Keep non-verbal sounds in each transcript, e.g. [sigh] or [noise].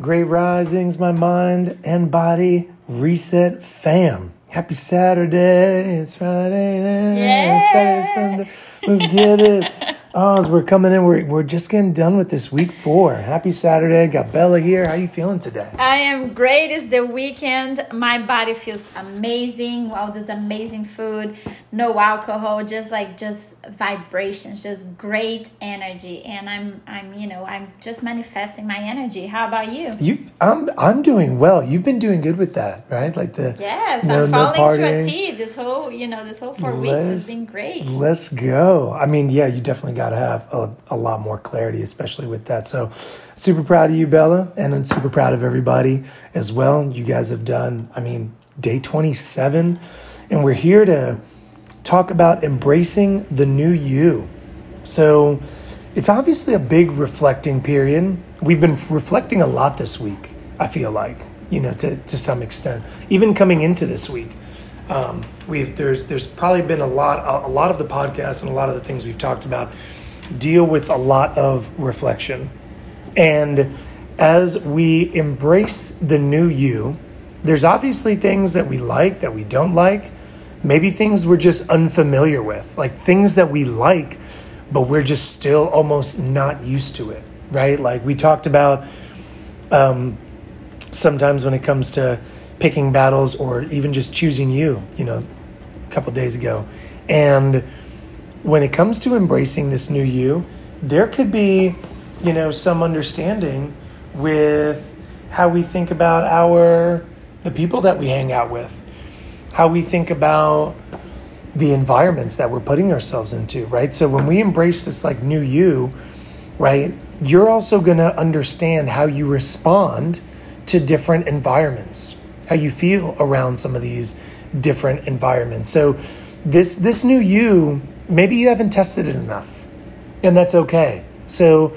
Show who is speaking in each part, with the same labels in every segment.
Speaker 1: Great risings, my mind and body reset fam. Happy Saturday. It's Friday.
Speaker 2: Yeah.
Speaker 1: Saturday, Sunday. Let's get it. [laughs] Oh, as we're coming in, we're, we're just getting done with this week four. Happy Saturday. Got Bella here. How you feeling today?
Speaker 2: I am great. It's the weekend. My body feels amazing. All this amazing food, no alcohol, just like just vibrations, just great energy. And I'm I'm you know I'm just manifesting my energy. How about you?
Speaker 1: You, I'm I'm doing well. You've been doing good with that, right? Like the
Speaker 2: Yes,
Speaker 1: no-
Speaker 2: I'm
Speaker 1: no
Speaker 2: falling to a T. This whole you know this whole four weeks has been great.
Speaker 1: Let's go. I mean, yeah, you definitely got to have a, a lot more clarity, especially with that. So, super proud of you, Bella, and I'm super proud of everybody as well. You guys have done, I mean, day 27, and we're here to talk about embracing the new you. So, it's obviously a big reflecting period. We've been reflecting a lot this week, I feel like, you know, to, to some extent, even coming into this week um, we've there's there's probably been a lot a, lot of the podcasts and a lot of the things we've talked about deal with a lot of reflection. And as we embrace the new you there's obviously things that we like that we don't like. Maybe things we're just unfamiliar with like things that we like but we're just still almost not used to it right? Like we talked about um, sometimes when it comes to picking battles or even just choosing you, you know, a couple days ago. And when it comes to embracing this new you, there could be, you know, some understanding with how we think about our the people that we hang out with, how we think about the environments that we're putting ourselves into, right? So when we embrace this like new you, right, you're also going to understand how you respond to different environments, how you feel around some of these different environments. So this this new you, maybe you haven't tested it enough. And that's okay. So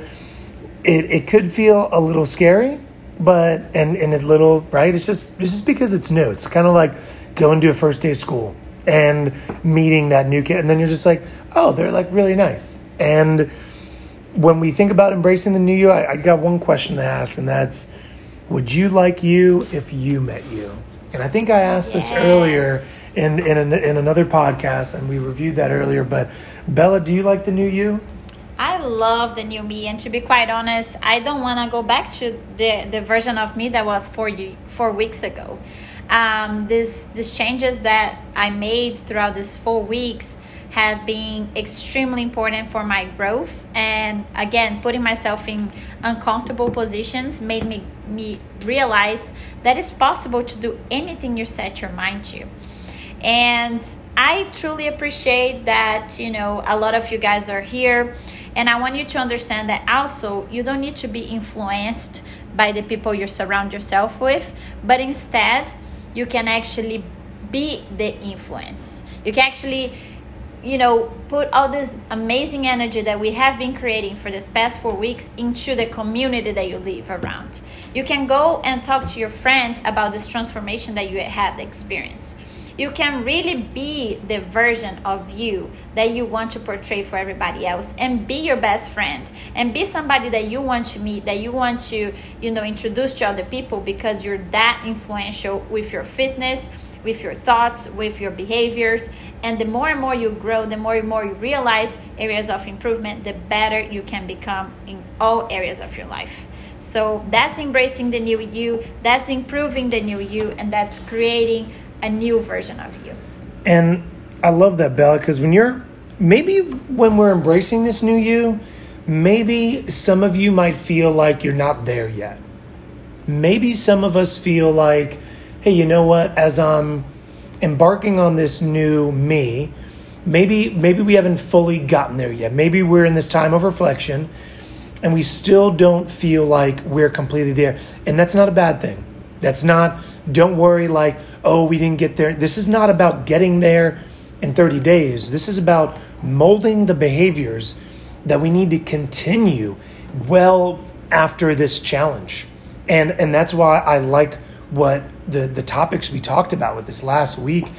Speaker 1: it, it could feel a little scary, but and, and a little right. It's just it's just because it's new. It's kind of like going to a first day of school and meeting that new kid, and then you're just like, oh, they're like really nice. And when we think about embracing the new you, I, I got one question to ask, and that's, would you like you if you met you? And I think I asked this earlier in in, an, in another podcast, and we reviewed that earlier. But Bella, do you like the new you?
Speaker 2: I love the new me, and to be quite honest, I don't want to go back to the, the version of me that was four four weeks ago. Um, this these changes that I made throughout these four weeks had been extremely important for my growth, and again, putting myself in uncomfortable positions made me me realize that it's possible to do anything you set your mind to. And i truly appreciate that you know a lot of you guys are here. And i want you to understand that also you don't need to be influenced by the people you surround yourself with but instead you can actually be the influence. You can actually you know put all this amazing energy that we have been creating for this past four weeks into the community that you live around. You can go and talk to your friends about this transformation that you had experienced you can really be the version of you that you want to portray for everybody else and be your best friend and be somebody that you want to meet that you want to you know introduce to other people because you're that influential with your fitness with your thoughts with your behaviors and the more and more you grow the more and more you realize areas of improvement the better you can become in all areas of your life so that's embracing the new you that's improving the new you and that's creating a new version of you
Speaker 1: And I love that, Bella, because when you're maybe when we're embracing this new you, maybe some of you might feel like you're not there yet. Maybe some of us feel like, hey, you know what? As I'm embarking on this new me, maybe maybe we haven't fully gotten there yet. Maybe we're in this time of reflection and we still don't feel like we're completely there. And that's not a bad thing. That's not, don't worry, like, oh, we didn't get there. This is not about getting there in 30 days. This is about molding the behaviors that we need to continue well after this challenge. And, and that's why I like what the, the topics we talked about with this last week,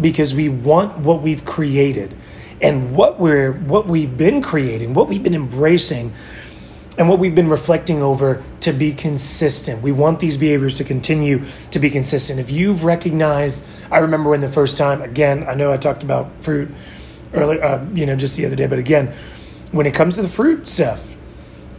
Speaker 1: because we want what we've created and what we're what we've been creating, what we've been embracing and what we've been reflecting over to be consistent. We want these behaviors to continue to be consistent. If you've recognized, I remember when the first time, again, I know I talked about fruit earlier, uh, you know, just the other day, but again, when it comes to the fruit stuff,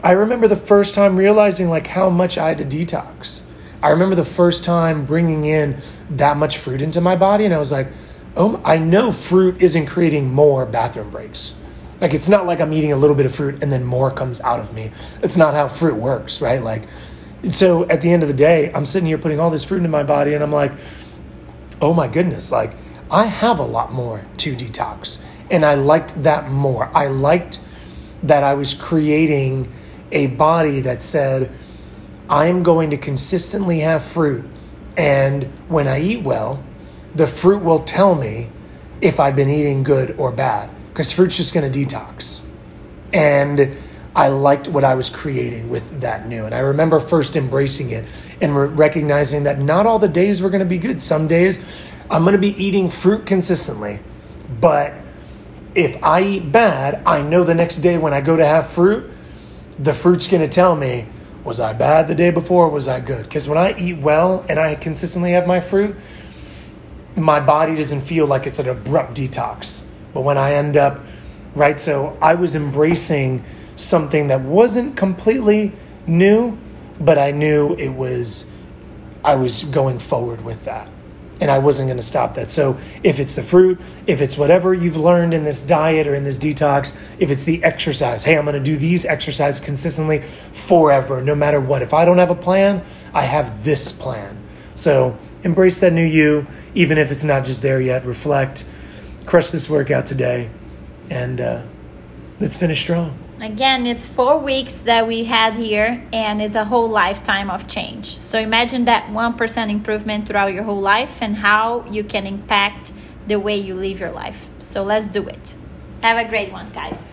Speaker 1: I remember the first time realizing like how much I had to detox. I remember the first time bringing in that much fruit into my body, and I was like, oh, I know fruit isn't creating more bathroom breaks like it's not like I'm eating a little bit of fruit and then more comes out of me. That's not how fruit works, right? Like so at the end of the day, I'm sitting here putting all this fruit into my body and I'm like, "Oh my goodness, like I have a lot more to detox." And I liked that more. I liked that I was creating a body that said, I am going to consistently have fruit. And when I eat well, the fruit will tell me if I've been eating good or bad because fruit's just going to detox. And I liked what I was creating with that new. And I remember first embracing it and re- recognizing that not all the days were going to be good. Some days I'm going to be eating fruit consistently. But if I eat bad, I know the next day when I go to have fruit, the fruit's going to tell me, was I bad the day before? was I good? Because when I eat well and I consistently have my fruit, my body doesn't feel like it's an abrupt detox but when I end up, right, so I was embracing something that wasn't completely new, but I knew it was, I was going forward with that. And I wasn't going to stop that. So if it's the fruit, if it's whatever you've learned in this diet or in this detox, if it's the exercise, hey, I'm going to do these exercises consistently forever, no matter what. If I don't have a plan, I have this plan. So embrace that new you, even if it's not just there yet. Reflect crush this workout today, and uh, let's finish strong.
Speaker 2: Again, it's four weeks that we had here, and it's a whole lifetime of change. So imagine that 1% improvement throughout your whole life and how you can impact the way you live your life. So let's do it. Have a great one, guys.